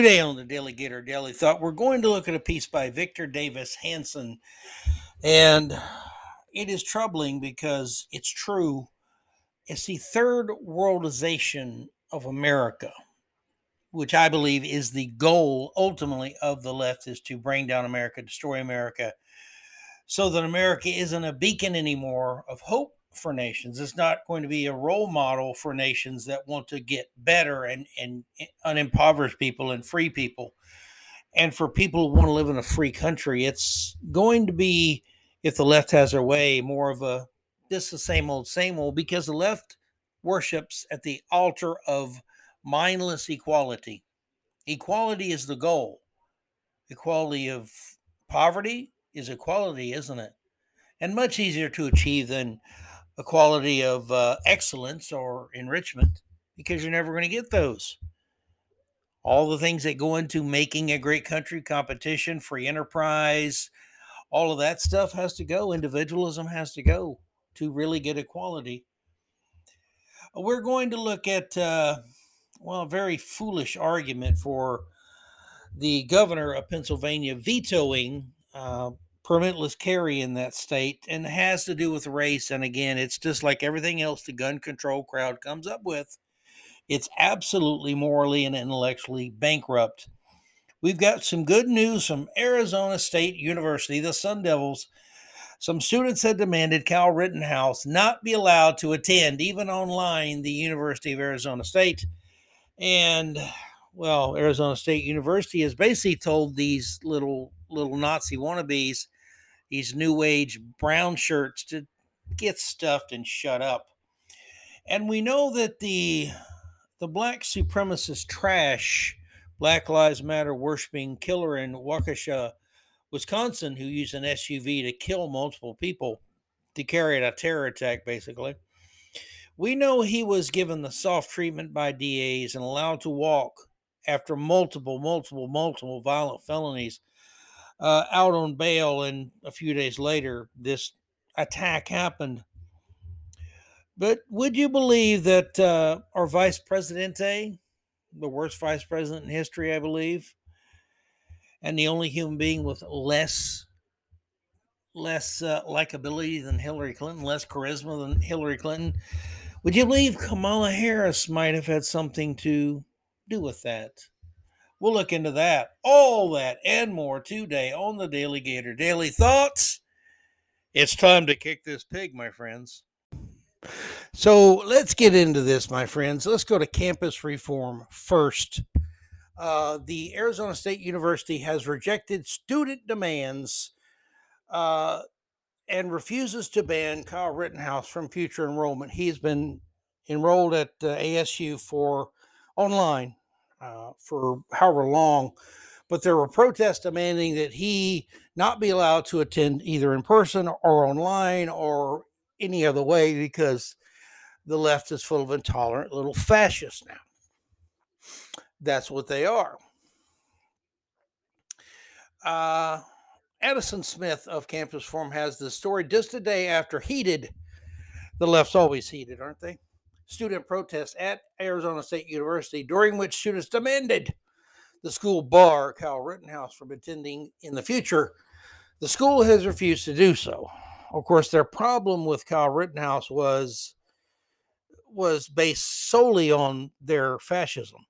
Today on the DaleyGator DaleyThought, we're going to look at a piece by Victor Davis Hanson. And it is troubling because it's true. It's the third worldization of America, which I believe is the goal ultimately of the left is to bring down America, destroy America, so that America isn't a beacon anymore of hope for nations. It's not going to be a role model for nations that want to get better and, and eh, unimpoverish people and free people. And for people who want to live in a free country, it's going to be, if the left has their way, more of a this the same old, same old, because the left worships at the altar of mindless equality. Equality is the goal. Equality of poverty is equality, isn't it? And much easier to achieve than a quality of uh, excellence or enrichment because you're never going to get those. All the things that go into making a great country, competition, free enterprise, all of that stuff has to go. Individualism has to go to really get equality. We're going to look at, uh, well, a very foolish argument for the governor of Pennsylvania vetoing uh, permitless carry in that state and has to do with race. And again, it's just like everything else the gun control crowd comes up with. It's absolutely morally and intellectually bankrupt. We've got some good news from Arizona State University, the Sun Devils. Some students had demanded Kyle Rittenhouse not be allowed to attend, even online, the University of Arizona State. And, well, Arizona State University has basically told these little little Nazi wannabes these new age brown shirts to get stuffed and shut up. And we know that the the black supremacist trash, Black Lives Matter worshiping killer in Waukesha, Wisconsin, who used an SUV to kill multiple people to carry out a terror attack, basically. We know he was given the soft treatment by DAs and allowed to walk after multiple, multiple, multiple violent felonies uh, out on bail, and a few days later, this attack happened. But would you believe that uh, our vice presidente, the worst vice president in history, I believe, and the only human being with less less uh, likability than Hillary Clinton, less charisma than Hillary Clinton, would you believe Kamala Harris might have had something to do with that? We'll look into that, all that, and more today on the DaleyGator DaleyThoughts. It's time to kick this pig, my friends. So let's get into this, my friends. Let's go to campus reform first. Uh, the Arizona State University has rejected student demands uh, and refuses to ban Kyle Rittenhouse from future enrollment. He's been enrolled at uh, ASU for online uh, for however long. But there were protests demanding that he not be allowed to attend either in person or online or any other way because the left is full of intolerant little fascists now. That's what they are. Uh, Addison Smith of Campus Reform has this story just a day after heated. The left's always heated, aren't they? Student protests at Arizona State University, during which students demanded the school bar Kyle Rittenhouse from attending in the future. The school has refused to do so. Of course, their problem with Kyle Rittenhouse was was based solely on their fascism.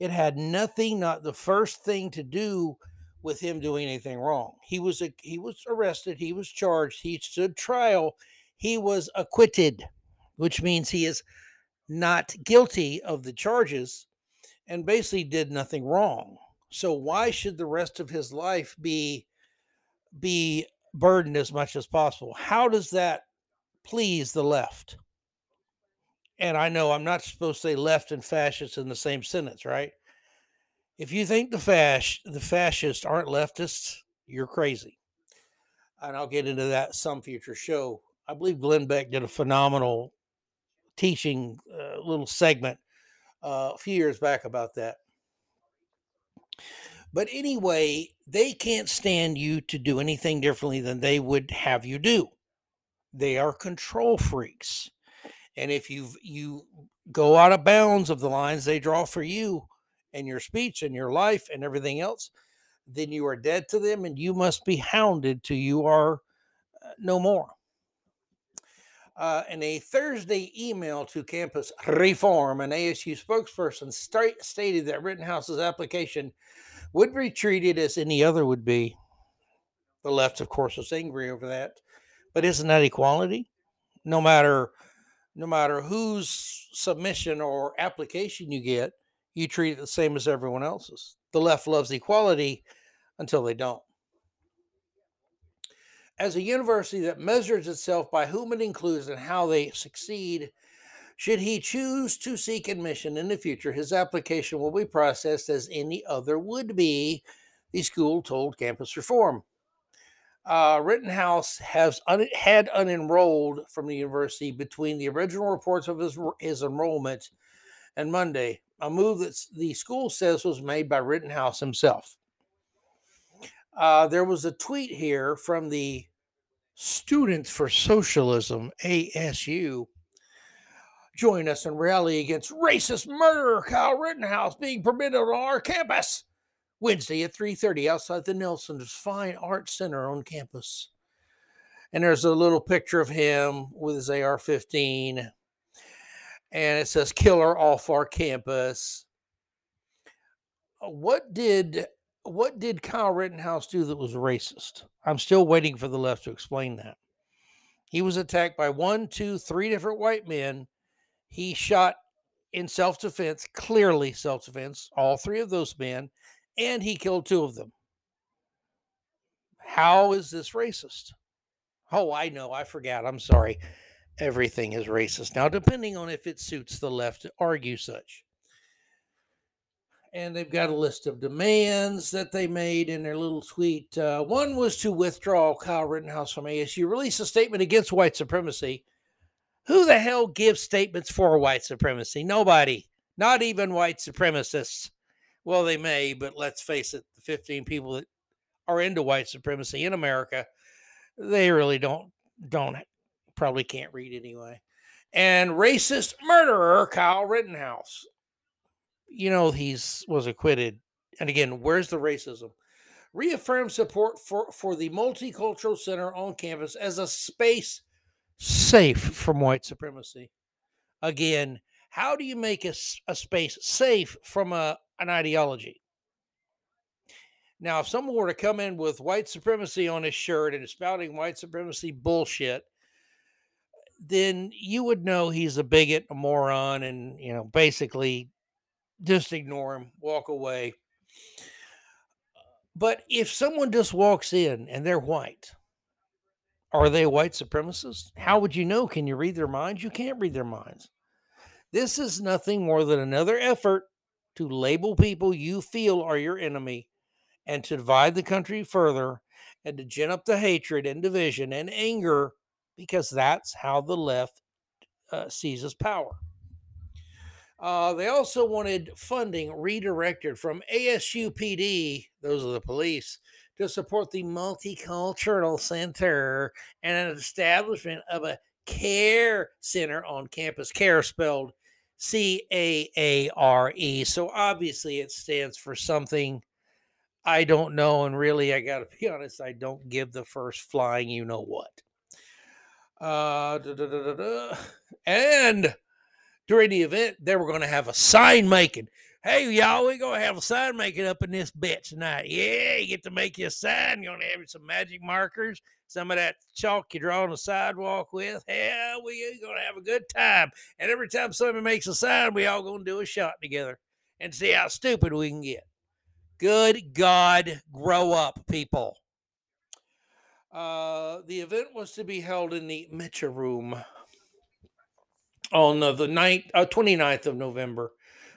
It had nothing, not the first thing to do with him doing anything wrong. He was a, he was arrested, he was charged, he stood trial, he was acquitted, which means he is not guilty of the charges and basically did nothing wrong. So why should the rest of his life be be burdened as much as possible? How does that please the left? And I know I'm not supposed to say left and fascist in the same sentence, right? If you think the fasc the fascists aren't leftists, you're crazy. And I'll get into that some future show. I believe Glenn Beck did a phenomenal teaching uh, little segment uh, a few years back about that. But anyway, they can't stand you to do anything differently than they would have you do. They are control freaks. And if you you go out of bounds of the lines they draw for you, and your speech and your life and everything else, then you are dead to them and you must be hounded till you are uh, no more. Uh, in a Thursday email to campus reform, an ASU spokesperson st- stated that Rittenhouse's application would be treated as any other would be. The left, of course, was angry over that. But isn't that equality? No matter no matter whose submission or application you get, you treat it the same as everyone else's. The left loves equality until they don't. As a university that measures itself by whom it includes and how they succeed, should he choose to seek admission in the future, his application will be processed as any other would be, the school told Campus Reform uh, Rittenhouse has un- had unenrolled from the university between the original reports of his, his enrollment and Monday, a move that the school says was made by Rittenhouse himself. Uh, there was a tweet here from the Students for Socialism, ASU. Join us and rally against racist murderer Kyle Rittenhouse being permitted on our campus. Wednesday at 3:30 outside the Nelson's Fine Arts Center on campus. And there's a little picture of him with his AR-15 and it says killer off our campus. Uh, what did what did Kyle Rittenhouse do that was racist? I'm still waiting for the left to explain that. He was attacked by one, two, three different white men. He shot in self defense, clearly self defense, all three of those men and he killed two of them. How is this racist? Oh, I know. I forgot. I'm sorry. Everything is racist now, depending on if it suits the left to argue such. And they've got a list of demands that they made in their little tweet. Uh, one was to withdraw Kyle Rittenhouse from ASU, release a statement against white supremacy. Who the hell gives statements for white supremacy? Nobody, not even white supremacists. Well, they may, but let's face it, the 15 people that are into white supremacy in America, they really don't don't probably can't read anyway. And racist murderer Kyle Rittenhouse. You know he's was acquitted. And again, where's the racism? Reaffirm support for, for the multicultural center on campus as a space safe from white supremacy. Again, how do you make a, a space safe from a, an ideology? Now, if someone were to come in with white supremacy on his shirt and spouting white supremacy bullshit, then you would know he's a bigot, a moron, and, you know, basically just ignore him, walk away. But if someone just walks in and they're white, are they white supremacists? How would you know? Can you read their minds? You can't read their minds. This is nothing more than another effort to label people you feel are your enemy and to divide the country further and to gin up the hatred and division and anger because that's how the left uh, seizes power. Uh, they also wanted funding redirected from ASUPD, those are the police, to support the multicultural center and an establishment of a care center on campus. Care spelled C A A R E. So obviously it stands for something I don't know. And really, I got to be honest, I don't give the first flying you know what. Uh, and during the event, they were going to have a sign making. Hey, y'all, we're going to have a sign making up in this bitch tonight. Yeah, you get to make your sign. You're going to have some magic markers some of that chalk you draw on the sidewalk with. Hell, we gonna have a good time. And every time somebody makes a sign, we all gonna do a shot together and see how stupid we can get. Good God, grow up, people. Uh, the event was to be held in the Mitchell Room on the, the 9th, uh, 29th of November.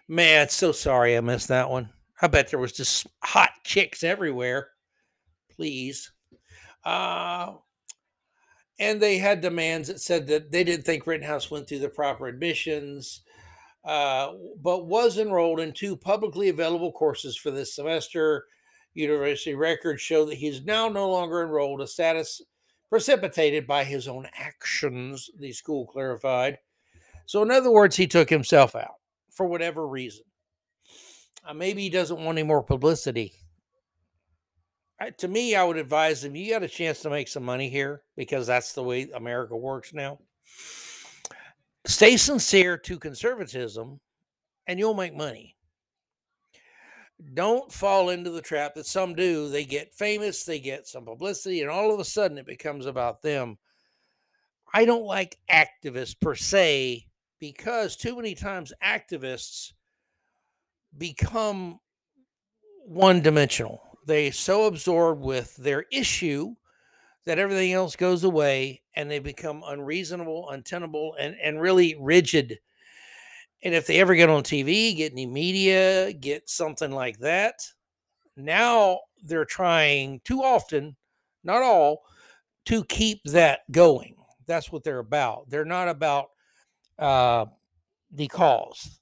Man, so sorry I missed that one. I bet there was just hot chicks everywhere. Please. Uh, and they had demands that said that they didn't think Rittenhouse went through the proper admissions, uh, but was enrolled in two publicly available courses for this semester. University records show that he's now no longer enrolled, a status precipitated by his own actions, the school clarified. So, in other words, he took himself out for whatever reason. Uh, maybe he doesn't want any more publicity. I, to me, I would advise him you got a chance to make some money here because that's the way America works now. Stay sincere to conservatism and you'll make money. Don't fall into the trap that some do. They get famous, they get some publicity, and all of a sudden it becomes about them. I don't like activists per se because too many times activists become one dimensional. They so absorbed with their issue that everything else goes away and they become unreasonable, untenable, and, and really rigid. And if they ever get on TV, get any media, get something like that, now they're trying too often, not all, to keep that going. That's what they're about. They're not about uh, the cause.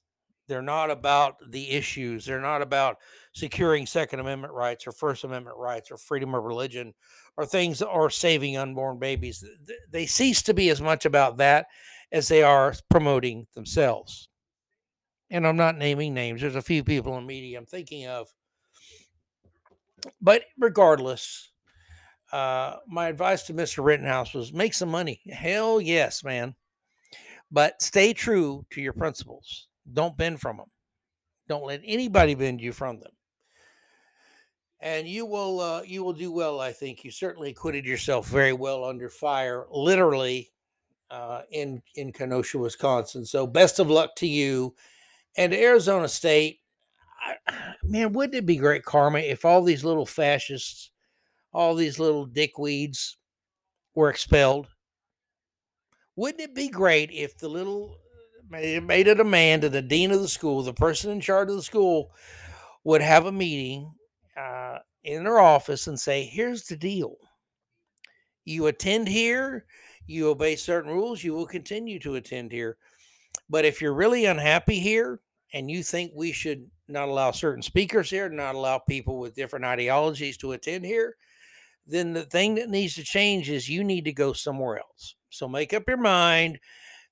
They're not about the issues. They're not about securing Second Amendment rights or First Amendment rights or freedom of religion or things or saving unborn babies. They cease to be as much about that as they are promoting themselves. And I'm not naming names. There's a few people in media I'm thinking of. But regardless, uh, my advice to Mr. Rittenhouse was make some money. Hell yes, man. But stay true to your principles. Don't bend from them. Don't let anybody bend you from them. And you will uh, you will do well, I think. You certainly acquitted yourself very well under fire, literally, uh, in in Kenosha, Wisconsin. So best of luck to you and Arizona State. I, man, wouldn't it be great karma if all these little fascists, all these little dickweeds, were expelled? Wouldn't it be great if the little made a demand to the dean of the school, the person in charge of the school, would have a meeting uh, in their office and say, "Here's the deal: you attend here, you obey certain rules, you will continue to attend here. But if you're really unhappy here and you think we should not allow certain speakers here, not allow people with different ideologies to attend here, then the thing that needs to change is you need to go somewhere else." So make up your mind.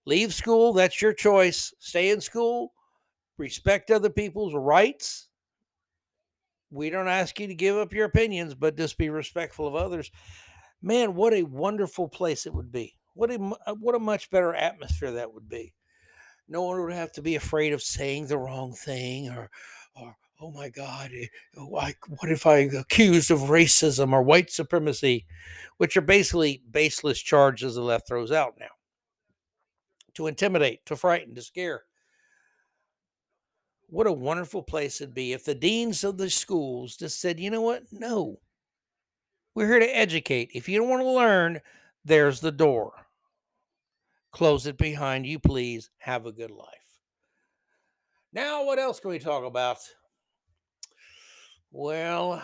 Leave school. That's your choice. Stay in school. Respect other people's rights. We don't ask you to give up your opinions, but just be respectful of others. Man, what a wonderful place it would be. What a uh, what a much better atmosphere that would be. No one would have to be afraid of saying the wrong thing or or oh my God, eh, what if I accused of racism or white supremacy, which are basically baseless charges the left throws out now to intimidate, to frighten, to scare. What a wonderful place it'd be if the deans of the schools just said, you know what? No, we're here to educate. If you don't want to learn, there's the door. Close it behind you, please. Have a good life. Now, what else can we talk about? Well,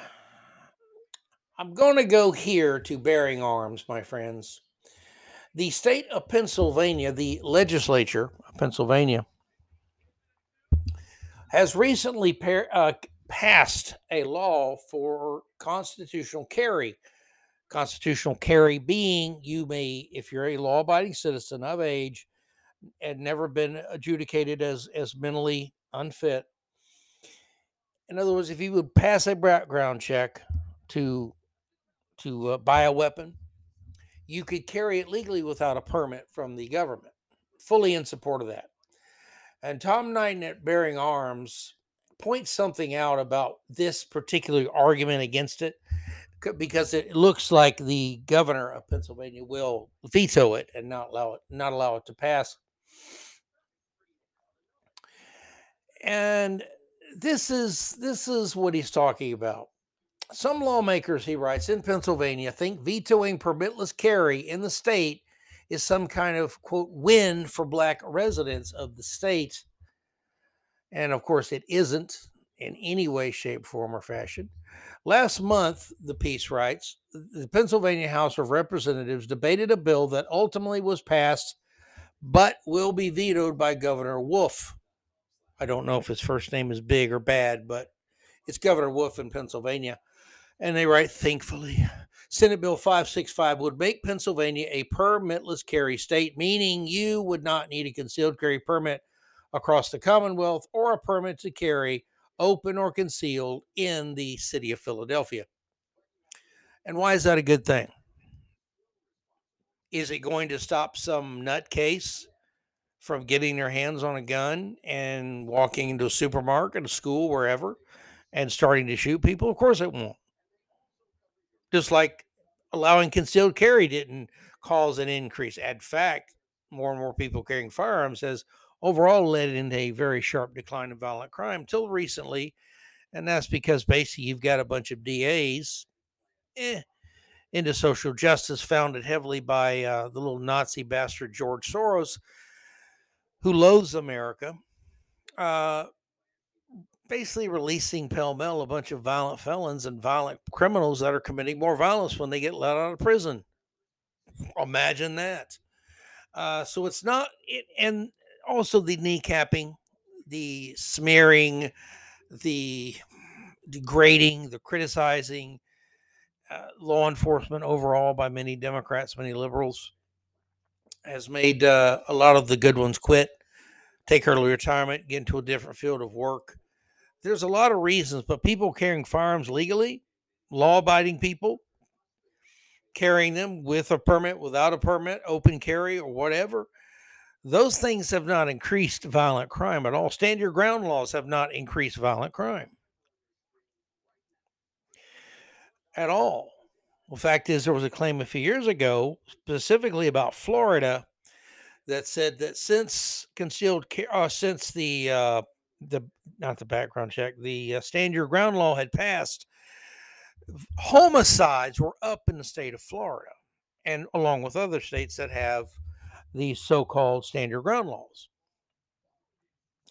I'm going to go here to Bearing Arms, my friends. The state of Pennsylvania, the legislature of Pennsylvania, has recently par- uh, passed a law for constitutional carry. Constitutional carry being you may, if you're a law abiding citizen of age and never been adjudicated as, as mentally unfit, in other words, if you would pass a background check to to uh, buy a weapon, you could carry it legally without a permit from the government. Fully in support of that. And Tom Knighton at Bearing Arms points something out about this particular argument against it because it looks like the governor of Pennsylvania will veto it and not allow it not allow it to pass. And this is this is what he's talking about. Some lawmakers, he writes, in Pennsylvania think vetoing permitless carry in the state is some kind of quote win for black residents of the state. And of course, it isn't in any way, shape, form, or fashion. Last month, the piece writes, the Pennsylvania House of Representatives debated a bill that ultimately was passed, but will be vetoed by Governor Wolf. I don't know if his first name is big or bad, but it's Governor Wolf in Pennsylvania. And they write, thankfully, Senate Bill 565 would make Pennsylvania a permitless carry state, meaning you would not need a concealed carry permit across the Commonwealth or a permit to carry open or concealed, in the city of Philadelphia. And why is that a good thing? Is it going to stop some nutcase from getting their hands on a gun and walking into a supermarket, a school, wherever, and starting to shoot people? Of course it won't. Just like allowing concealed carry didn't cause an increase. In fact, more and more people carrying firearms has overall led into a very sharp decline in violent crime till recently. And that's because basically you've got a bunch of DAs eh, into social justice, founded heavily by uh, the little Nazi bastard George Soros, who loathes America, uh, basically releasing pell mell a bunch of violent felons and violent criminals that are committing more violence when they get let out of prison. Imagine that. Uh, so it's not, it, and also the kneecapping, the smearing, the degrading, the criticizing uh, law enforcement overall by many Democrats, many liberals, has made uh, a lot of the good ones quit, take early retirement, get into a different field of work. There's a lot of reasons, but people carrying firearms legally, law abiding people, carrying them with a permit, without a permit, open carry, or whatever, those things have not increased violent crime at all. Stand your ground laws have not increased violent crime at all. The fact is, there was a claim a few years ago, specifically about Florida, that said that since concealed, uh, since the uh, the not the background check, the uh, stand your ground law had passed, homicides were up in the state of Florida, and along with other states that have these so-called stand your ground laws.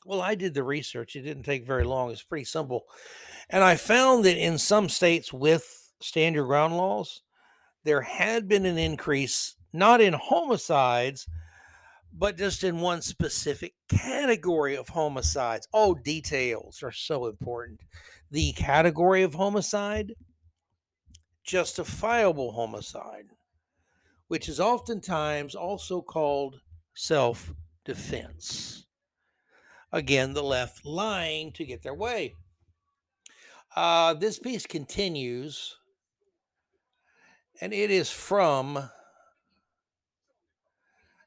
Well, I did the research. It didn't take very long. It's pretty simple. And I found that in some states with stand your ground laws, there had been an increase, not in homicides, but just in one specific category of homicides. Oh, details are so important. The category of homicide, justifiable homicide, which is oftentimes also called self defense. Again, the left lying to get their way. Uh, this piece continues, and it is from.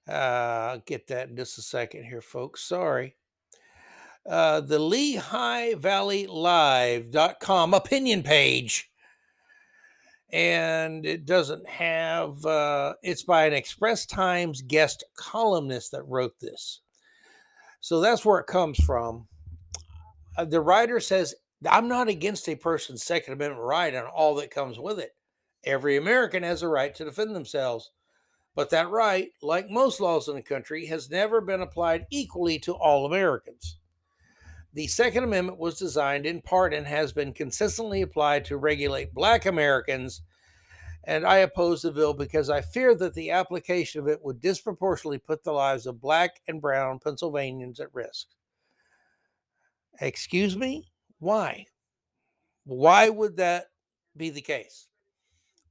Uh, get that in just a second here, folks. Sorry. Uh, the Lehigh Valley Live.com opinion page. And it doesn't have, uh, it's by an Express Times guest columnist that wrote this. So that's where it comes from. Uh, the writer says, I'm not against a person's Second Amendment right and all that comes with it. Every American has a right to defend themselves. But that right, like most laws in the country, has never been applied equally to all Americans. The Second Amendment was designed in part and has been consistently applied to regulate Black Americans, and I oppose the bill because I fear that the application of it would disproportionately put the lives of Black and Brown Pennsylvanians at risk. Excuse me? Why? Why would that be the case?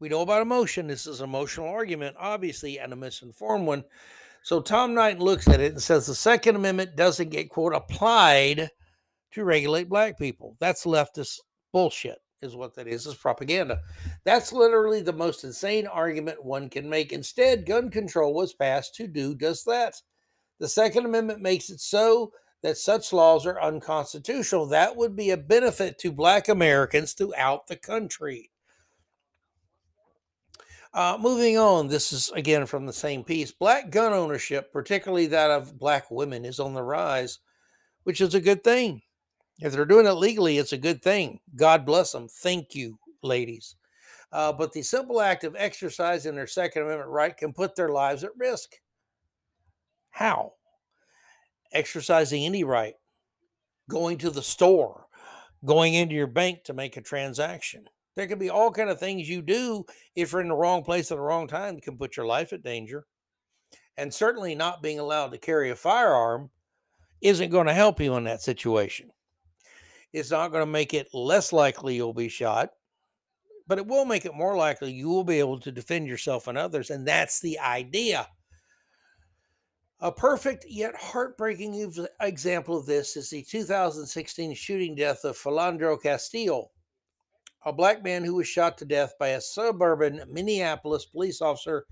We know about emotion. This is an emotional argument, obviously, and a misinformed one. So Tom Knighton looks at it and says the Second Amendment doesn't get, quote, applied to regulate black people. That's leftist bullshit, is what that is. It's propaganda. That's literally the most insane argument one can make. Instead, gun control was passed to do just that. The Second Amendment makes it so that such laws are unconstitutional. That would be a benefit to black Americans throughout the country. Uh, moving on, this is again from the same piece. Black gun ownership, particularly that of black women, is on the rise, which is a good thing. If they're doing it legally, it's a good thing. God bless them. Thank you, ladies. Uh, but the simple act of exercising their Second Amendment right can put their lives at risk. How? Exercising any right, going to the store, going into your bank to make a transaction there could be all kind of things you do if you're in the wrong place at the wrong time that can put your life at danger. And certainly not being allowed to carry a firearm isn't going to help you in that situation. It's not going to make it less likely you'll be shot, but it will make it more likely you will be able to defend yourself and others. And that's the idea. A perfect yet heartbreaking example of this is the 2016 shooting death of Philando Castile, a black man who was shot to death by a suburban Minneapolis police officer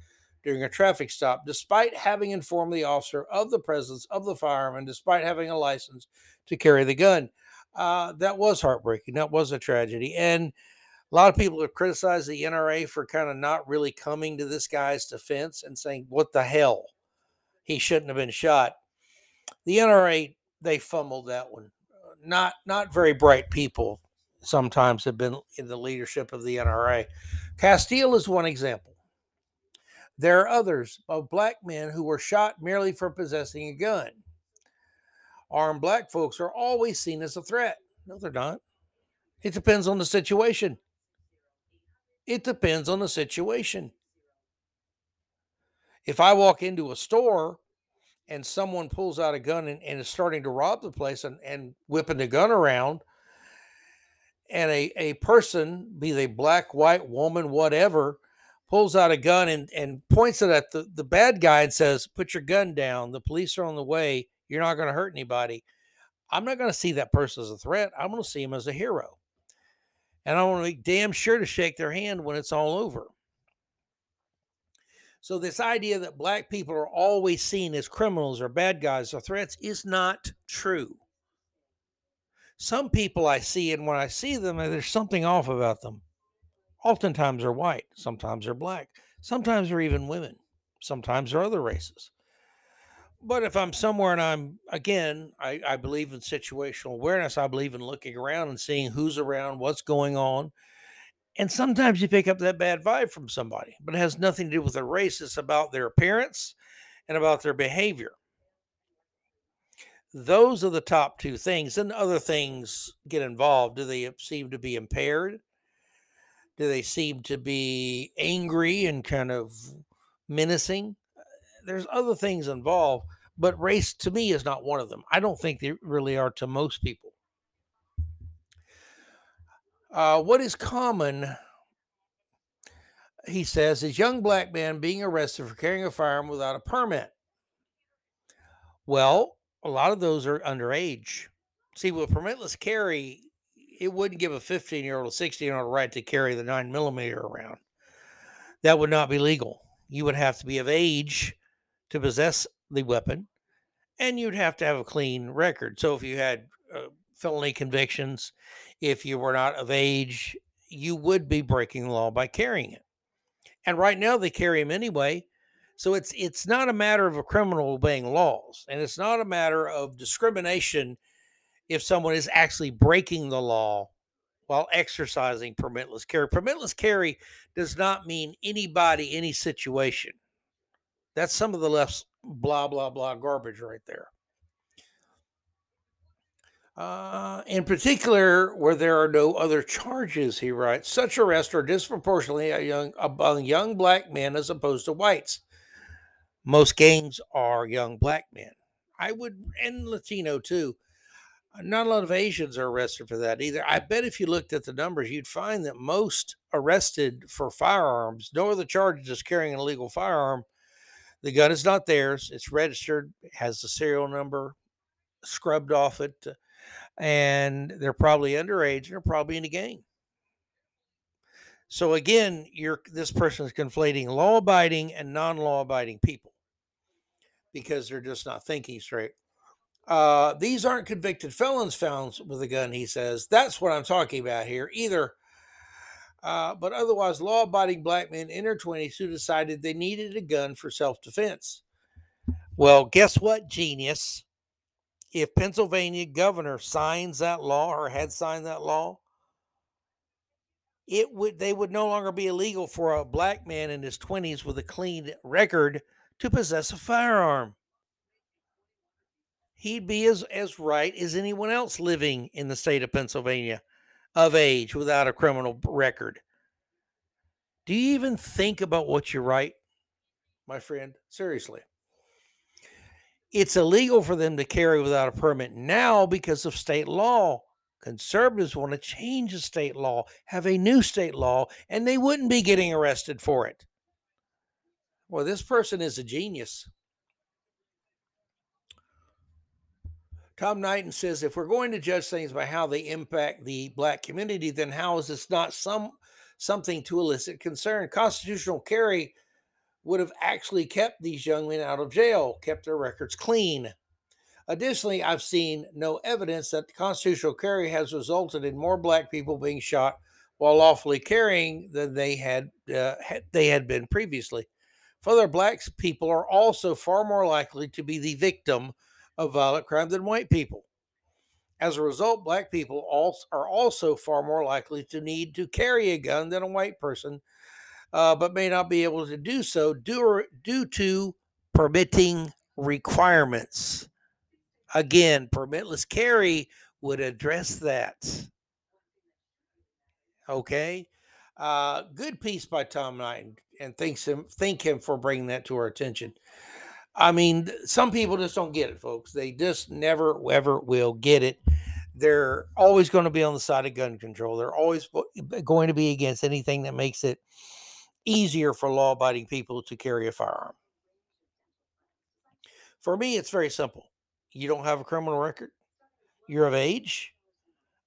during a traffic stop, despite having informed the officer of the presence of the firearm and despite having a license to carry the gun. Uh, that was heartbreaking. That was a tragedy. And a lot of people have criticized the NRA for kind of not really coming to this guy's defense and saying, what the hell? He shouldn't have been shot. The NRA, they fumbled that one. Not not very bright people sometimes have been in the leadership of the NRA. Castile is one example. There are others of black men who were shot merely for possessing a gun. Armed black folks are always seen as a threat. No, they're not. It depends on the situation. It depends on the situation. If I walk into a store and someone pulls out a gun and, and is starting to rob the place and, and whipping the gun around, and a, a person, be they black, white, woman, whatever, pulls out a gun and, and points it at the, the bad guy and says, Put your gun down. The police are on the way. You're not going to hurt anybody. I'm not going to see that person as a threat. I'm going to see him as a hero. And I want to be damn sure to shake their hand when it's all over. So, this idea that black people are always seen as criminals or bad guys or threats is not true. Some people I see, and when I see them, eh, there's something off about them. Oftentimes they're white, sometimes they're black, sometimes they're even women, sometimes they're other races. But if I'm somewhere and I'm, again, I, I believe in situational awareness, I believe in looking around and seeing who's around, what's going on. And sometimes you pick up that bad vibe from somebody, but it has nothing to do with their race. It's about their appearance and about their behavior. Those are the top two things. And other things get involved. Do they seem to be impaired? Do they seem to be angry and kind of menacing? There's other things involved, but race to me is not one of them. I don't think they really are to most people. Uh, what is common, he says, is young black men being arrested for carrying a firearm without a permit. Well, a lot of those are underage. See, with permitless carry, it wouldn't give a 15 year old, a 16 year old right to carry the nine millimeter around. That would not be legal. You would have to be of age to possess the weapon, and you'd have to have a clean record. So if you had uh, felony convictions, if you were not of age, you would be breaking the law by carrying it. And right now they carry them anyway. So it's it's not a matter of a criminal obeying laws, and it's not a matter of discrimination if someone is actually breaking the law while exercising permitless carry. Permitless carry does not mean anybody, any situation. That's some of the left's blah, blah, blah garbage right there. Uh, in particular, where there are no other charges, he writes, such arrests are disproportionately young, among young black men as opposed to whites. Most gangs are young black men. I would, and Latino too not a lot of Asians are arrested for that either. I bet if you looked at the numbers, you'd find that most arrested for firearms, no other charge, just carrying an illegal firearm. The gun is not theirs. It's registered, has the serial number scrubbed off it, and they're probably underage and they're probably in a gang. So again, you're this person is conflating law-abiding and non-law-abiding people because they're just not thinking straight. Uh, these aren't convicted felons found with a gun, he says. That's what I'm talking about here. Either, uh, but otherwise, law abiding black men in their 20s who decided they needed a gun for self defense. Well, guess what, genius? If Pennsylvania governor signs that law or had signed that law, it would they would no longer be illegal for a black man in his 20s with a clean record to possess a firearm he'd be as, as right as anyone else living in the state of Pennsylvania of age without a criminal record. Do you even think about what you write, my friend? Seriously. It's illegal for them to carry without a permit now because of state law. Conservatives want to change the state law, have a new state law, and they wouldn't be getting arrested for it. Well, this person is a genius. Tom Knighton says if we're going to judge things by how they impact the black community, then how is this not some something to elicit concern? Constitutional carry would have actually kept these young men out of jail, kept their records clean. Additionally, I've seen no evidence that constitutional carry has resulted in more black people being shot while lawfully carrying than they had, uh, had they had been previously. Further, black people are also far more likely to be the victim of violent crime than white people. As a result, black people are also far more likely to need to carry a gun than a white person, uh, but may not be able to do so due, due to permitting requirements. Again, permitless carry would address that. Okay. Uh, good piece by Tom Knighton, and thanks him thank him for bringing that to our attention. I mean, some people just don't get it, folks. They just never ever will get it. They're always going to be on the side of gun control. They're always going to be against anything that makes it easier for law-abiding people to carry a firearm. For me, it's very simple. You don't have a criminal record, you're of age,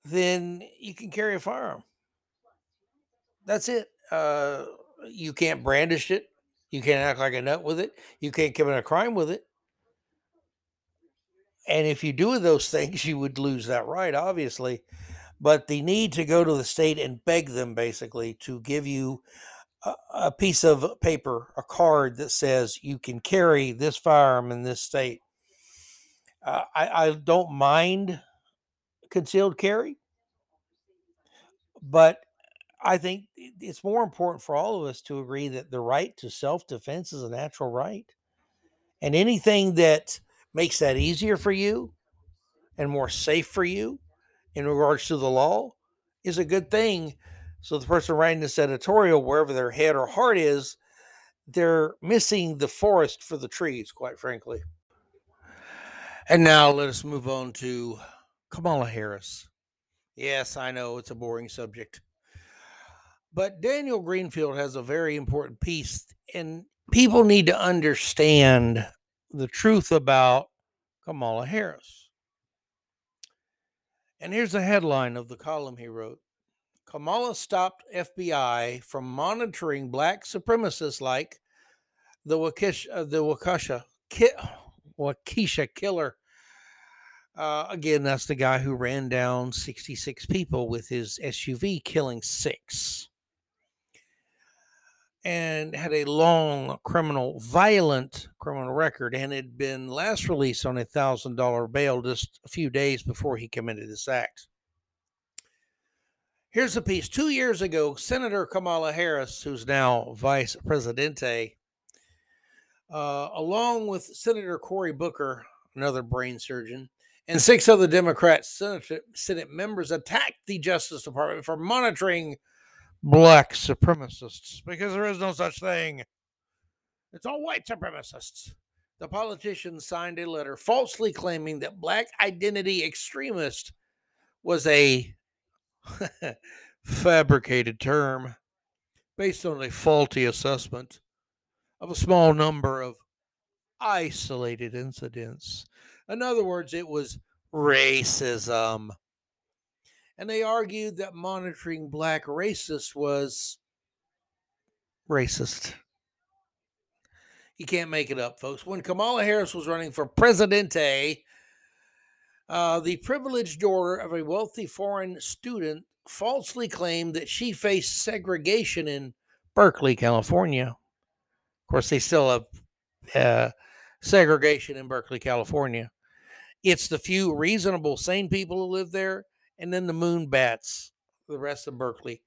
then you can carry a firearm. That's it. Uh, you can't brandish it. You can't act like a nut with it. You can't commit a crime with it. And if you do those things, you would lose that right, obviously. But the need to go to the state and beg them basically to give you a, a piece of paper, a card that says you can carry this firearm in this state. Uh, I, I don't mind concealed carry, but I think it's more important for all of us to agree that the right to self defense is a natural right. And anything that makes that easier for you and more safe for you in regards to the law is a good thing. So the person writing this editorial, wherever their head or heart is, they're missing the forest for the trees, quite frankly. And now let us move on to Kamala Harris. Yes, I know it's a boring subject. But Daniel Greenfield has a very important piece, and people need to understand the truth about Kamala Harris. And here's the headline of the column he wrote Kamala stopped FBI from monitoring black supremacists like the Wakish, uh, the Waukesha killer. Uh, again, that's the guy who ran down 66 people with his SUV, killing six and had a long criminal, violent criminal record, and had been last released on a thousand dollar bail just a few days before he committed this act. Here's a piece. Two years ago, Senator Kamala Harris, who's now Vice Presidente, uh, along with Senator Cory Booker, another brain surgeon, and six other Democrat Senate, Senate members attacked the Justice Department for monitoring black supremacists because there is no such thing. It's all white supremacists. The politician signed a letter falsely claiming that black identity extremist was a fabricated term based on a faulty assessment of a small number of isolated incidents. In other words, it was racism and they argued that monitoring black racists was racist. You can't make it up, folks. When Kamala Harris was running for presidente, uh, the privileged daughter of a wealthy foreign student falsely claimed that she faced segregation in Berkeley, California. Of course, they still have uh, segregation in Berkeley, California. It's the few reasonable, sane people who live there and then the moon bats, the rest of Berkeley.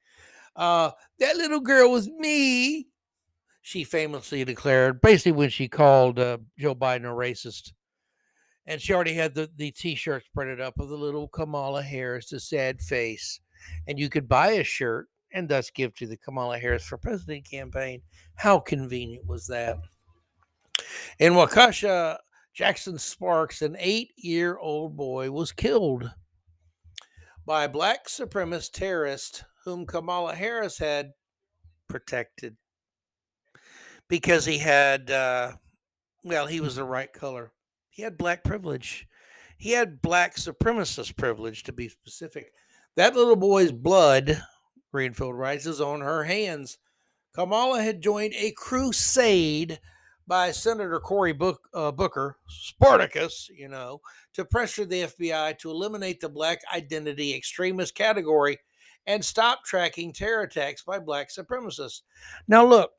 Uh, that little girl was me, she famously declared, basically when she called uh, Joe Biden a racist. And she already had the, the t shirts printed up of the little Kamala Harris, the sad face. And you could buy a shirt and thus give to the Kamala Harris for President campaign. How convenient was that? In Waukesha, Jackson Sparks, an eight year old boy, was killed by black supremacist terrorists whom Kamala Harris had protected because he had, uh, well, he was the right color. He had black privilege. He had black supremacist privilege, to be specific. That little boy's blood, Greenfield writes, is on her hands. Kamala had joined a crusade by Senator Cory Book, uh, Booker, Spartacus, you know, to pressure the FBI to eliminate the black identity extremist category and stop tracking terror attacks by black supremacists. Now, look,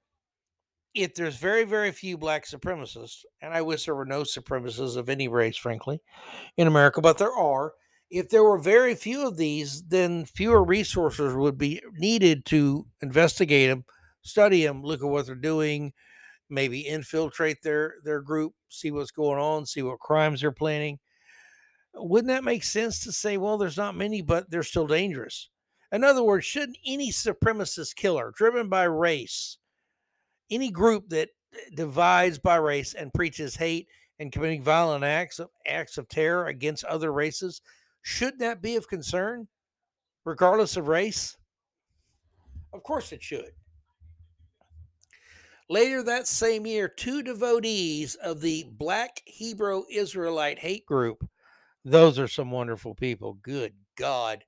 if there's very, very few black supremacists, and I wish there were no supremacists of any race, frankly, in America, but there are. If there were very few of these, then fewer resources would be needed to investigate them, study them, look at what they're doing, maybe infiltrate their their group, see what's going on, see what crimes they're planning. Wouldn't that make sense to say, well, there's not many, but they're still dangerous? In other words, shouldn't any supremacist killer driven by race, any group that eh, divides by race and preaches hate and committing violent acts of acts of terror against other races, should that be of concern, regardless of race? Of course it should. Later that same year, two devotees of the Black Hebrew Israelite hate group, those are some wonderful people. Good God.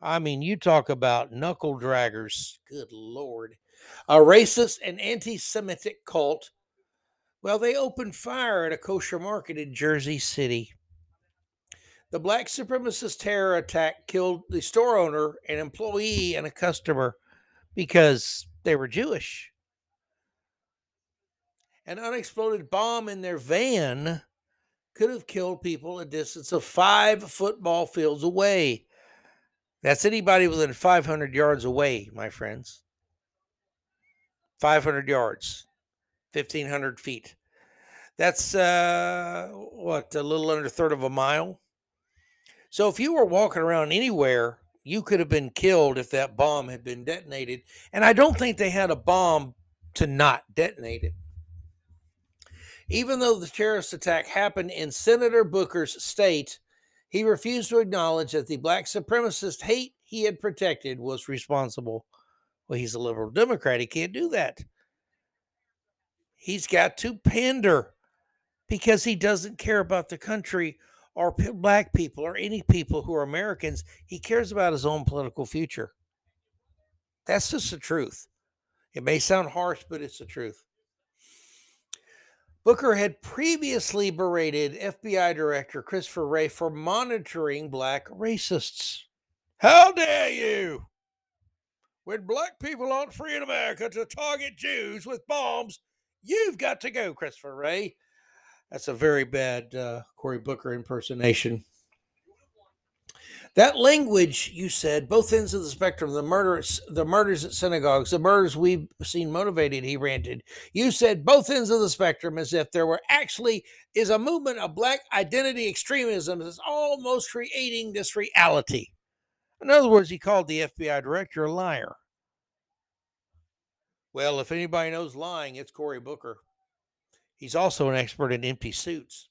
I mean, you talk about knuckle draggers. Good Lord. A racist and anti Semitic cult. Well, they opened fire at a kosher market in Jersey City. The black supremacist terror attack killed the store owner, an employee, and a customer because they were Jewish an unexploded bomb in their van could have killed people a distance of five football fields away. That's anybody within 500 yards away, my friends. 500 yards, 1,500 feet. That's uh, what, a little under a third of a mile? So if you were walking around anywhere, you could have been killed if that bomb had been detonated. And I don't think they had a bomb to not detonate it. Even though the terrorist attack happened in Senator Booker's state, he refused to acknowledge that the black supremacist hate he had protected was responsible. Well, he's a liberal Democrat. He can't do that. He's got to pander because he doesn't care about the country or black people or any people who are Americans. He cares about his own political future. That's just the truth. It may sound harsh, but it's the truth. Booker had previously berated FBI Director Christopher Wray for monitoring black racists. How dare you! When black people aren't free in America to target Jews with bombs, you've got to go, Christopher Wray. That's a very bad uh, Cory Booker impersonation. That language you said, both ends of the spectrum, the murders, the murders at synagogues, the murders we've seen motivated, he ranted. You said both ends of the spectrum as if there were actually is a movement of black identity extremism that's almost creating this reality. In other words, he called the FBI director a liar. Well, if anybody knows lying, it's Cory Booker. He's also an expert in empty suits.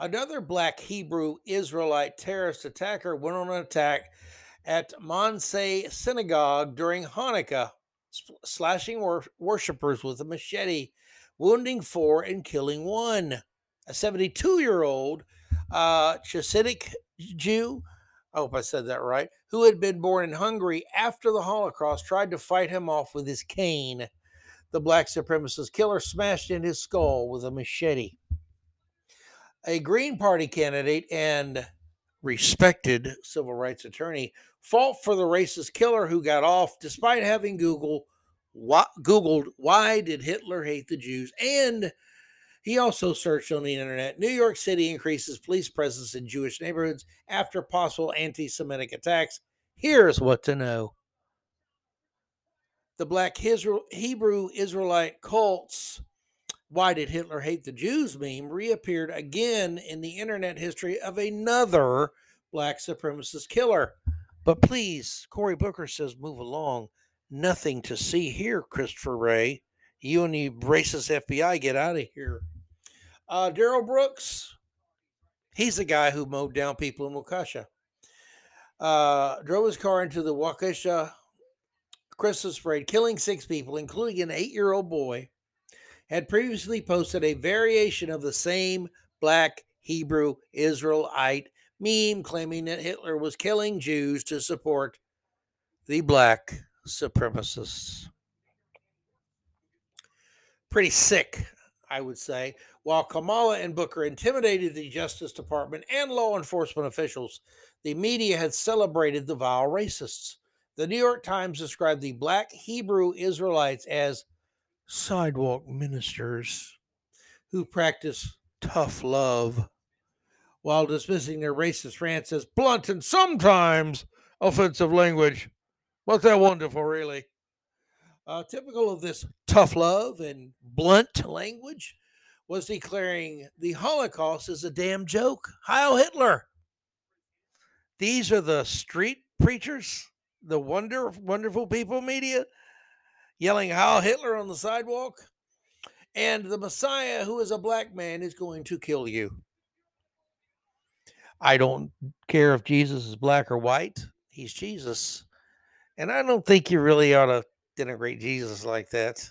Another black Hebrew Israelite terrorist attacker went on an attack at Monsey Synagogue during Hanukkah, slashing wor- worshippers with a machete, wounding four and killing one. A 72 year old uh, Hasidic Jew, I hope I said that right, who had been born in Hungary after the Holocaust, tried to fight him off with his cane. The black supremacist killer smashed in his skull with a machete a Green Party candidate and respected civil rights attorney fought for the racist killer who got off despite having Google Googled why did Hitler hate the Jews and he also searched on the internet New York City increases police presence in Jewish neighborhoods after possible anti Semitic attacks. Here's what to know. The black Hebrew Israelite cults why Did Hitler Hate the Jews meme reappeared again in the internet history of another black supremacist killer. But please, Cory Booker says, move along. Nothing to see here, Christopher Wray. You and the racist FBI, get out of here. Uh, Darrell Brooks, he's the guy who mowed down people in Waukesha. Uh, drove his car into the Waukesha Christmas parade, killing six people, including an eight year old boy had previously posted a variation of the same black Hebrew Israelite meme claiming that Hitler was killing Jews to support the black supremacists. Pretty sick, I would say. While Kamala and Booker intimidated the Justice Department and law enforcement officials, the media had celebrated the vile racists. The New York Times described the black Hebrew Israelites as sidewalk ministers who practice tough love while dismissing their racist rants as blunt and sometimes offensive language. What's that wonderful, really? Uh, typical of this tough love and blunt language was declaring the Holocaust is a damn joke. Heil Hitler. These are the street preachers, the wonder, wonderful people media yelling Heil Hitler on the sidewalk. And the Messiah, who is a black man, is going to kill you. I don't care if Jesus is black or white. He's Jesus. And I don't think you really ought to denigrate Jesus like that.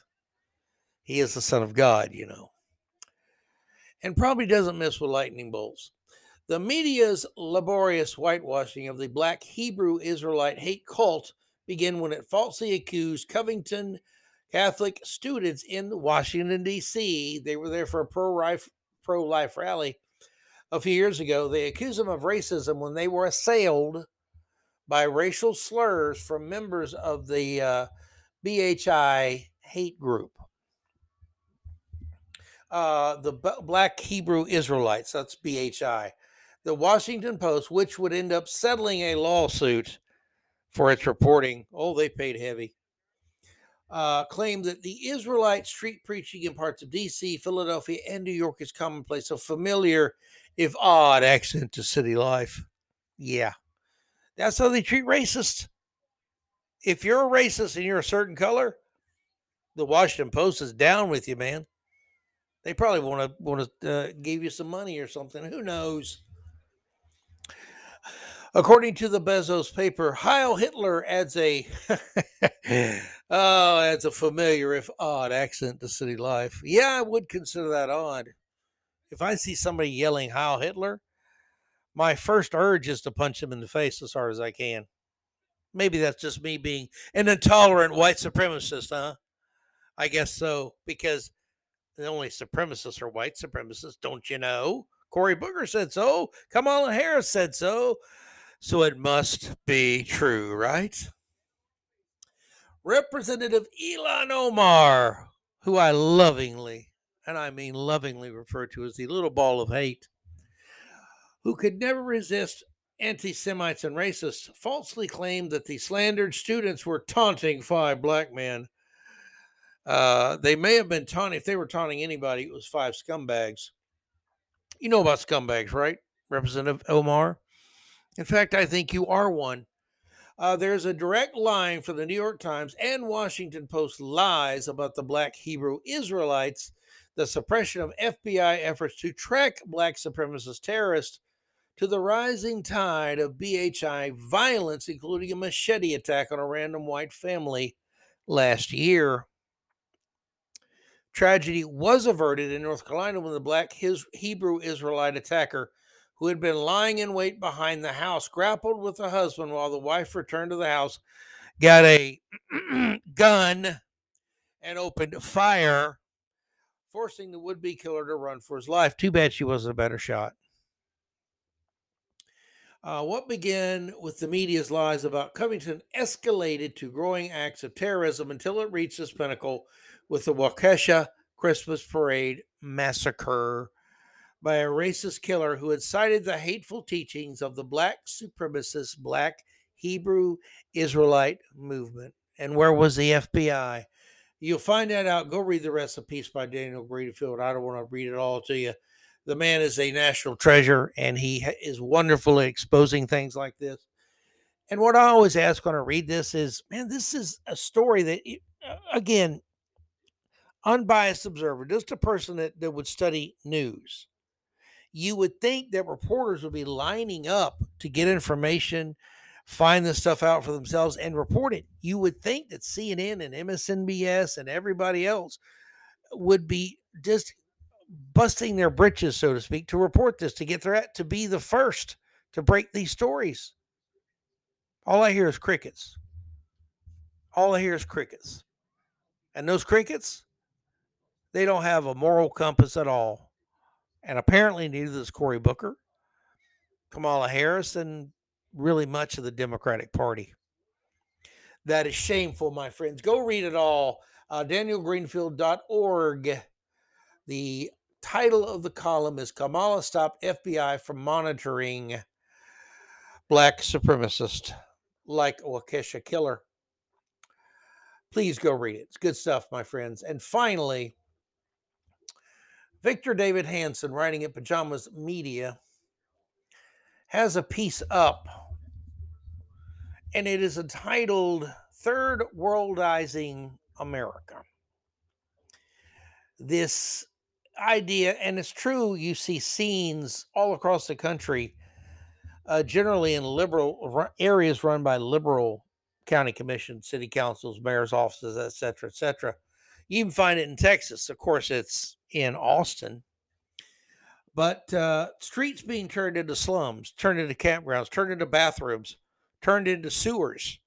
He is the Son of God, you know. And probably doesn't miss with lightning bolts. The media's laborious whitewashing of the black Hebrew Israelite hate cult began when it falsely accused Covington Catholic students in Washington, D.C. They were there for a pro life rally a few years ago. They accused them of racism when they were assailed by racial slurs from members of the uh, BHI hate group. Uh, the B- Black Hebrew Israelites, that's BHI. The Washington Post, which would end up settling a lawsuit for its reporting, oh, they paid heavy, uh, claimed that the Israelite street preaching in parts of D.C., Philadelphia, and New York is commonplace, a familiar, if odd, accent to city life. Yeah, that's how they treat racists. If you're a racist and you're a certain color, the Washington Post is down with you, man. They probably want to want to uh, give you some money or something. Who knows? According to the Bezos paper, Heil Hitler adds a oh, adds a familiar if odd accent to city life. Yeah, I would consider that odd. If I see somebody yelling Heil Hitler, my first urge is to punch him in the face as hard as I can. Maybe that's just me being an intolerant white supremacist, huh? I guess so, because the only supremacists are white supremacists, don't you know? Cory Booker said so. Kamala Harris said so. So it must be true, right? Representative Ilhan Omar, who I lovingly, and I mean lovingly refer to as the little ball of hate, who could never resist anti Semites and racists, falsely claimed that the slandered students were taunting five black men. Uh, they may have been taunting, if they were taunting anybody, it was five scumbags. You know about scumbags, right, Representative Omar? In fact, I think you are one. Uh, there's a direct line from the New York Times and Washington Post lies about the black Hebrew Israelites, the suppression of FBI efforts to track black supremacist terrorists, to the rising tide of BHI violence, including a machete attack on a random white family last year. Tragedy was averted in North Carolina when the black Hebrew Israelite attacker who had been lying in wait behind the house, grappled with the husband while the wife returned to the house, got a gun, and opened fire, forcing the would be killer to run for his life. Too bad she wasn't a better shot. Uh, what began with the media's lies about Covington escalated to growing acts of terrorism until it reached its pinnacle with the Waukesha Christmas Parade massacre by a racist killer who had cited the hateful teachings of the black supremacist black Hebrew Israelite movement. And where was the FBI? You'll find that out. Go read the rest of piece by Daniel Greenfield. I don't want to read it all to you. The man is a national treasure and he is wonderful at exposing things like this. And what I always ask when I read this is, man, this is a story that, uh, again, unbiased observer, just a person that, that would study news you would think that reporters would be lining up to get information, find this stuff out for themselves, and report it. You would think that CNN and MSNBS and everybody else would be just busting their britches, so to speak, to report this, to get their to be the first to break these stories. All I hear is crickets. All I hear is crickets. And those crickets, they don't have a moral compass at all. And apparently neither does Cory Booker, Kamala Harris, and really much of the Democratic Party. That is shameful, my friends. Go read it all. Uh, DanielGreenfield.org. The title of the column is Kamala Stopped FBI from Monitoring Black Supremacist like Waukesha Killer. Please go read it. It's good stuff, my friends. And finally, Victor Davis Hanson, writing at Pajamas Media, has a piece up, and it is entitled Third Worldizing America. This idea, and it's true, you see scenes all across the country, uh, generally in liberal areas run by liberal county commissions, city councils, mayor's offices, et cetera, et cetera. You can find it in Texas. Of course, it's in Austin. But uh, streets being turned into slums, turned into campgrounds, turned into bathrooms, turned into sewers.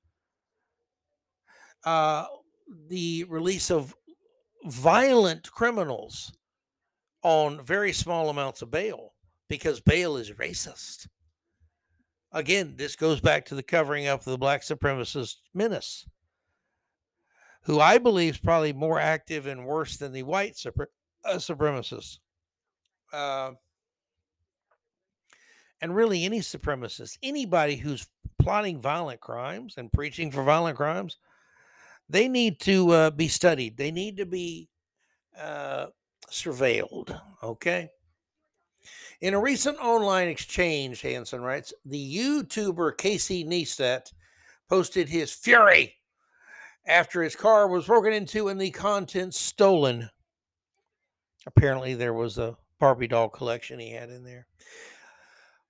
Uh, the release of violent criminals on very small amounts of bail because bail is racist. Again, this goes back to the covering up of the black supremacist menace, who I believe is probably more active and worse than the white supre- uh, supremacists. Uh, and really, any supremacist, anybody who's plotting violent crimes and preaching for violent crimes, they need to uh, be studied. They need to be uh, surveilled. Okay. In a recent online exchange, Hanson writes, the YouTuber Casey Neistat posted his fury after his car was broken into and the contents stolen. Apparently, there was a Barbie doll collection he had in there.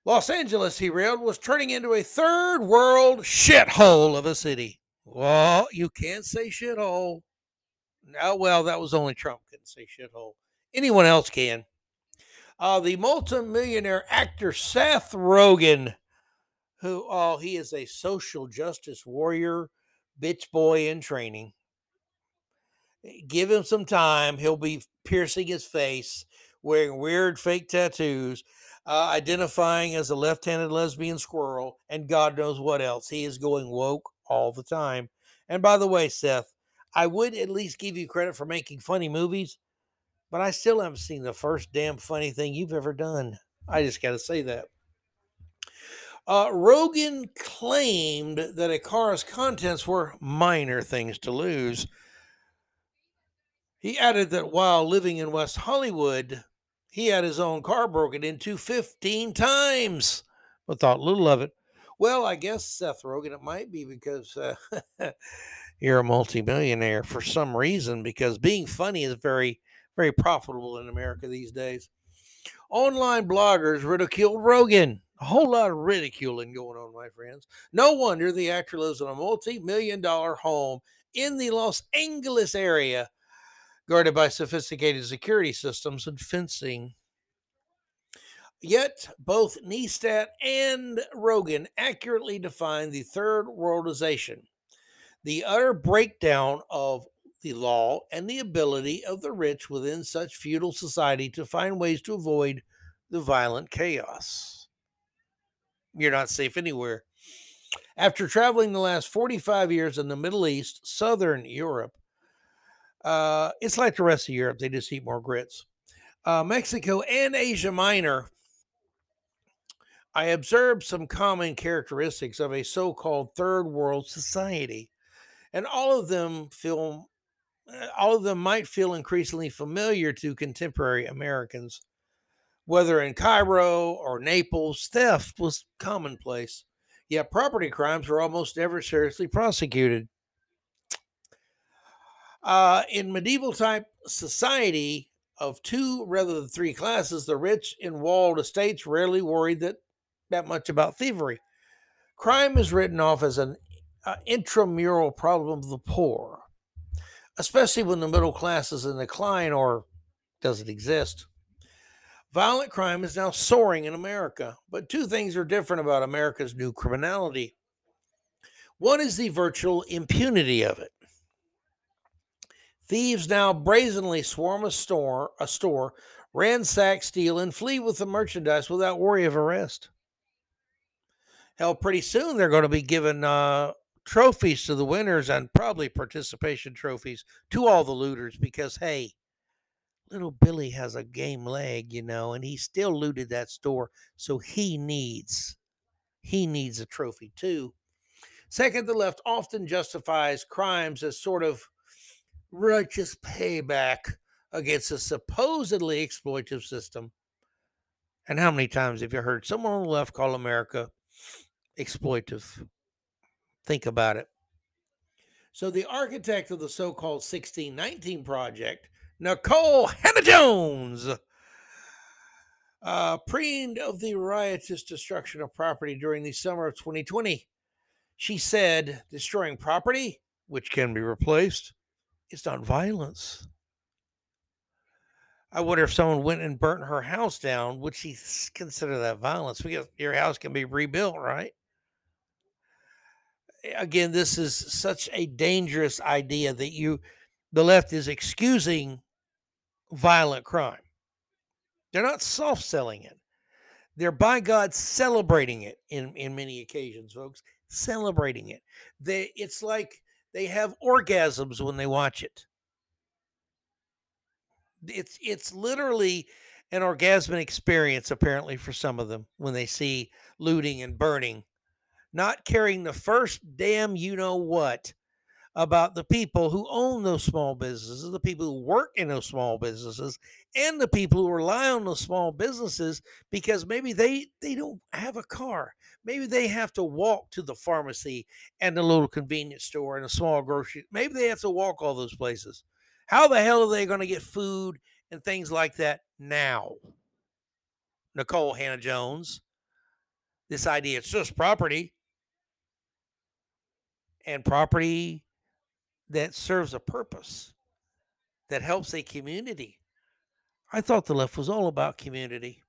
Los Angeles, he railed, was turning into a third world shithole of a city. Well, you can't say shithole. No, well, that was only Trump couldn't say shithole. Anyone else can uh, the multimillionaire actor Seth Rogen, who, oh, he is a social justice warrior, bitch boy in training. Give him some time. He'll be piercing his face, wearing weird fake tattoos, uh, identifying as a left handed lesbian squirrel, and God knows what else. He is going woke all the time. And by the way, Seth, I would at least give you credit for making funny movies but I still haven't seen the first damn funny thing you've ever done. I just got to say that. Uh, Rogen claimed that a car's contents were minor things to lose. He added that while living in West Hollywood, he had his own car broken into 15 times, but thought little of it. Well, I guess Seth Rogen, it might be because uh, you're a multimillionaire for some reason, because being funny is very very profitable in America these days. Online bloggers ridiculed Rogen. A whole lot of ridiculing going on, my friends. No wonder the actor lives in a multi million dollar home in the Los Angeles area, guarded by sophisticated security systems and fencing. Yet, both Neistat and Rogen accurately define the third worldization, the utter breakdown of the law, and the ability of the rich within such feudal society to find ways to avoid the violent chaos. You're not safe anywhere. After traveling the last 45 years in the Middle East, Southern Europe, uh, it's like the rest of Europe. They just eat more grits. Uh, Mexico and Asia Minor, I observed some common characteristics of a so called third world society. And all of them feel uh, all of them might feel increasingly familiar to contemporary Americans. Whether in Cairo or Naples, theft was commonplace, yet property crimes were almost never seriously prosecuted. Uh, in medieval type society of two rather than three classes, the rich in walled estates rarely worried that, that much about thievery. Crime is written off as an uh, intramural problem of the poor especially when the middle class is in decline or doesn't exist. Violent crime is now soaring in America, but two things are different about America's new criminality. One is the virtual impunity of it. Thieves now brazenly swarm a store, a store, ransack, steal, and flee with the merchandise without worry of arrest. Hell, pretty soon they're going to be giving uh, trophies to the winners and probably participation trophies to all the looters because, hey, little Billy has a game leg, you know, and he still looted that store, so he needs he needs a trophy too. Second, the left often justifies crimes as sort of righteous payback against a supposedly exploitative system. And how many times have you heard someone on the left call America exploitative? Think about it. So, the architect of the so called 1619 project, Nikole Hannah Jones, uh, preened of the riotous destruction of property during the summer of 2020. She said, destroying property, which can be replaced, is not violence. I wonder if someone went and burnt her house down, would she consider that violence? Because your house can be rebuilt, right? Again, this is such a dangerous idea that you, the left is excusing violent crime. They're not soft selling it. They're by God celebrating it in, in many occasions, folks. Celebrating it. They it's like they have orgasms when they watch it it's it's literally an orgasmic experience apparently for some of them when they see looting and burning not caring the first damn you know what about the people who own those small businesses the people who work in those small businesses and the people who rely on those small businesses because maybe they they don't have a car. Maybe they have to walk to the pharmacy and the little convenience store and a small grocery maybe they have to walk all those places. How the hell are they going to get food and things like that now? Nikole Hannah Jones, this idea it's just property. And property that serves a purpose that helps a community. I thought the left was all about community.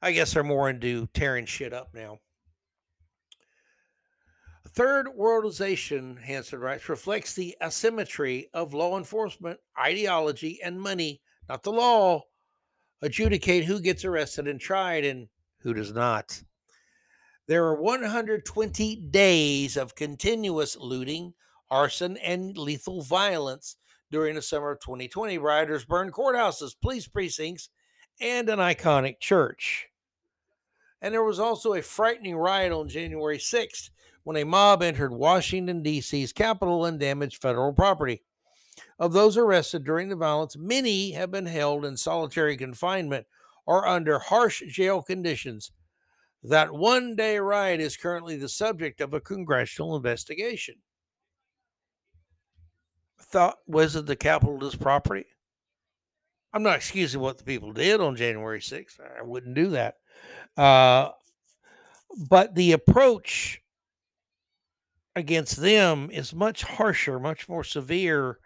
I guess they're more into tearing shit up now. Third worldization, Hanson writes, reflects the asymmetry of law enforcement, ideology, and money, not the law, adjudicate who gets arrested and tried and who does not. There are 120 days of continuous looting, arson, and lethal violence during the summer of 2020. Rioters burned courthouses, police precincts, and an iconic church. And there was also a frightening riot on January 6th when a mob entered Washington, D.C.'s Capitol and damaged federal property. Of those arrested during the violence, many have been held in solitary confinement or under harsh jail conditions. That one day riot is currently the subject of a congressional investigation. Thought was it the capitalist property? I'm not excusing what the people did on January 6th. I wouldn't do that. Uh, but the approach against them is much harsher, much more severe.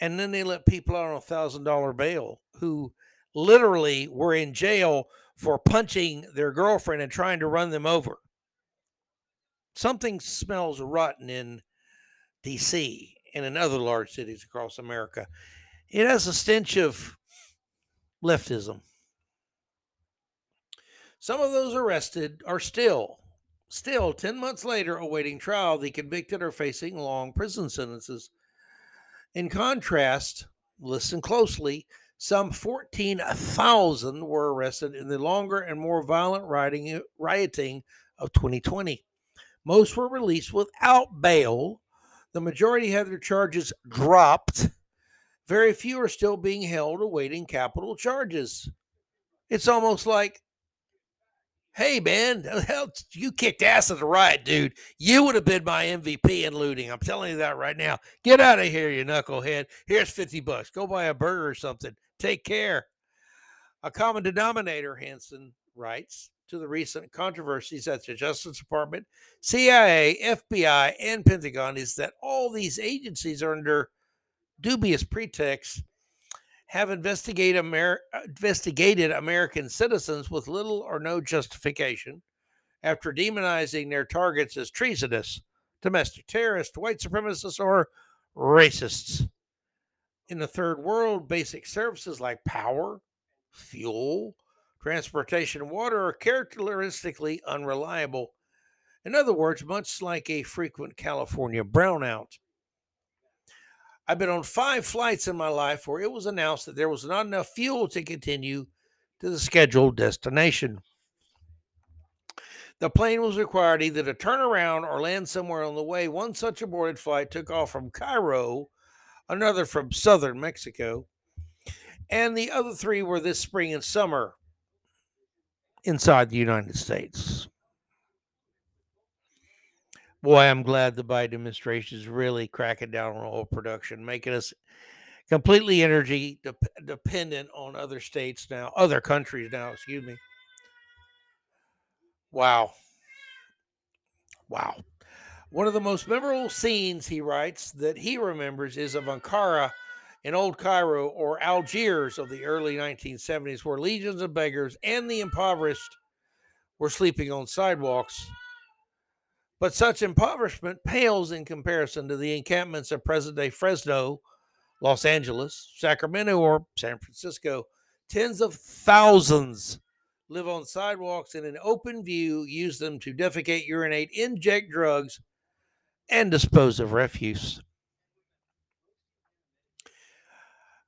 And then they let people out on a thousand dollar bail who literally were in jail for punching their girlfriend and trying to run them over. Something smells rotten in DC and in other large cities across America. It has a stench of leftism. Some of those arrested are still Still, 10 months later, awaiting trial, the convicted are facing long prison sentences. In contrast, listen closely, some 14,000 were arrested in the longer and more violent rioting, rioting of 2020. Most were released without bail. The majority had their charges dropped. Very few are still being held awaiting capital charges. It's almost like Hey man, hell, you kicked ass at the riot, dude. You would have been my MVP in looting. I'm telling you that right now. Get out of here, you knucklehead. Here's 50 bucks. Go buy a burger or something. Take care. A common denominator, Hanson writes, to the recent controversies at the Justice Department, CIA, FBI, and Pentagon is that all these agencies are under dubious pretexts have investigated, Amer- investigated American citizens with little or no justification after demonizing their targets as treasonous, domestic terrorists, white supremacists, or racists. In the third world, basic services like power, fuel, transportation, and water are characteristically unreliable. In other words, much like a frequent California brownout. I've been on five flights in my life where it was announced that there was not enough fuel to continue to the scheduled destination. The plane was required either to turn around or land somewhere on the way. One such aborted flight took off from Cairo, another from southern Mexico, and the other three were this spring and summer inside the United States. Boy, I'm glad the Biden administration is really cracking down on oil production, making us completely energy de- dependent on other states now, other countries now, excuse me. Wow. Wow. One of the most memorable scenes, he writes, that he remembers is of Ankara in Old Cairo or Algiers of the early 1970s, where legions of beggars and the impoverished were sleeping on sidewalks. But such impoverishment pales in comparison to the encampments of present day Fresno, Los Angeles, Sacramento, or San Francisco. Tens of thousands live on sidewalks in an open view, use them to defecate, urinate, inject drugs, and dispose of refuse.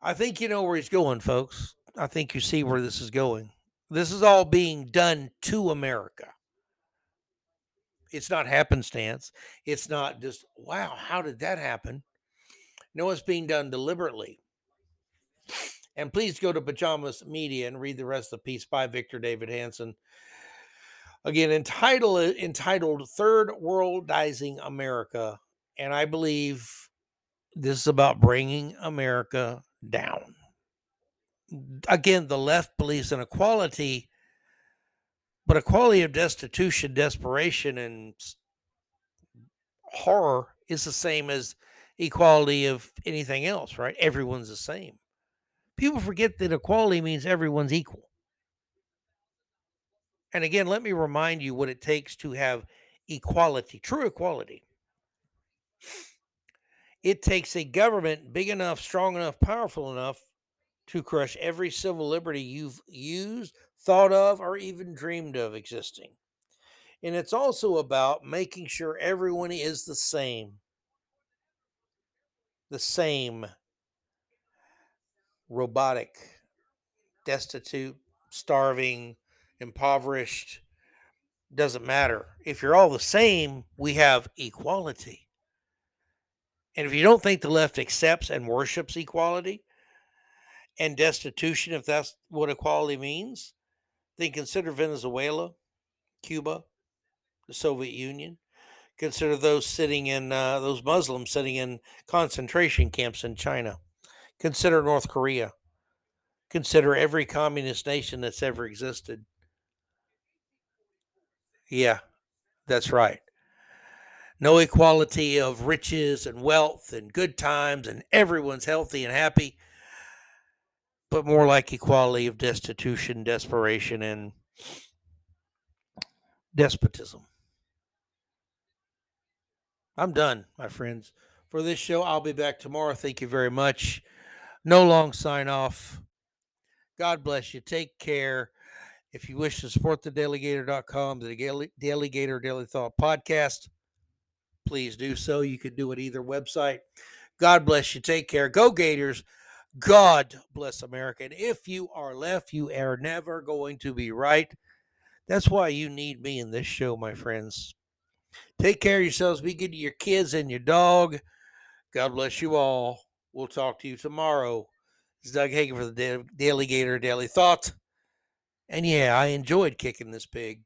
I think you know where he's going, folks. I think you see where this is going. This is all being done to America. It's not happenstance. It's not just, wow, how did that happen? No, it's being done deliberately. And please go to Pajamas Media and read the rest of the piece by Victor Davis Hanson. Again, entitled entitled Third Worldizing America. And I believe this is about bringing America down. Again, the left believes in equality, but equality of destitution, desperation, and horror is the same as equality of anything else, right? Everyone's the same. People forget that equality means everyone's equal. And again, let me remind you what it takes to have equality, true equality. It takes a government big enough, strong enough, powerful enough to crush every civil liberty you've used, thought of, or even dreamed of existing. And it's also about making sure everyone is the same. The same robotic, destitute, starving, impoverished, doesn't matter. If you're all the same, we have equality. And if you don't think the left accepts and worships equality and destitution, if that's what equality means, then consider Venezuela, Cuba, the Soviet Union. Consider those sitting in uh, those Muslims sitting in concentration camps in China. Consider North Korea. Consider every communist nation that's ever existed. Yeah, that's right no equality of riches and wealth and good times and everyone's healthy and happy, but more like equality of destitution, desperation, and despotism. I'm done, my friends. For this show, I'll be back tomorrow. Thank you very much. No long sign off. God bless you. Take care. If you wish to support the daleygator.com, the DaleyGator DaleyThought podcast, please do so. You can do it either website. God bless you. Take care. Go Gators. God bless America. And if you are left, you are never going to be right. That's why you need me in this show, my friends. Take care of yourselves. Be good to your kids and your dog. God bless you all. We'll talk to you tomorrow. It's Doug Hagin for the DaleyGator DaleyThought. And yeah, I enjoyed kicking this pig.